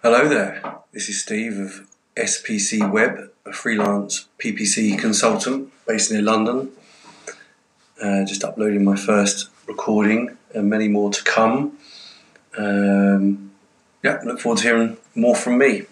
Hello there, this is Steve of SPC Web, a freelance PPC consultant based near London. Uh, just uploading my first recording and many more to come. Um, yeah, look forward to hearing more from me.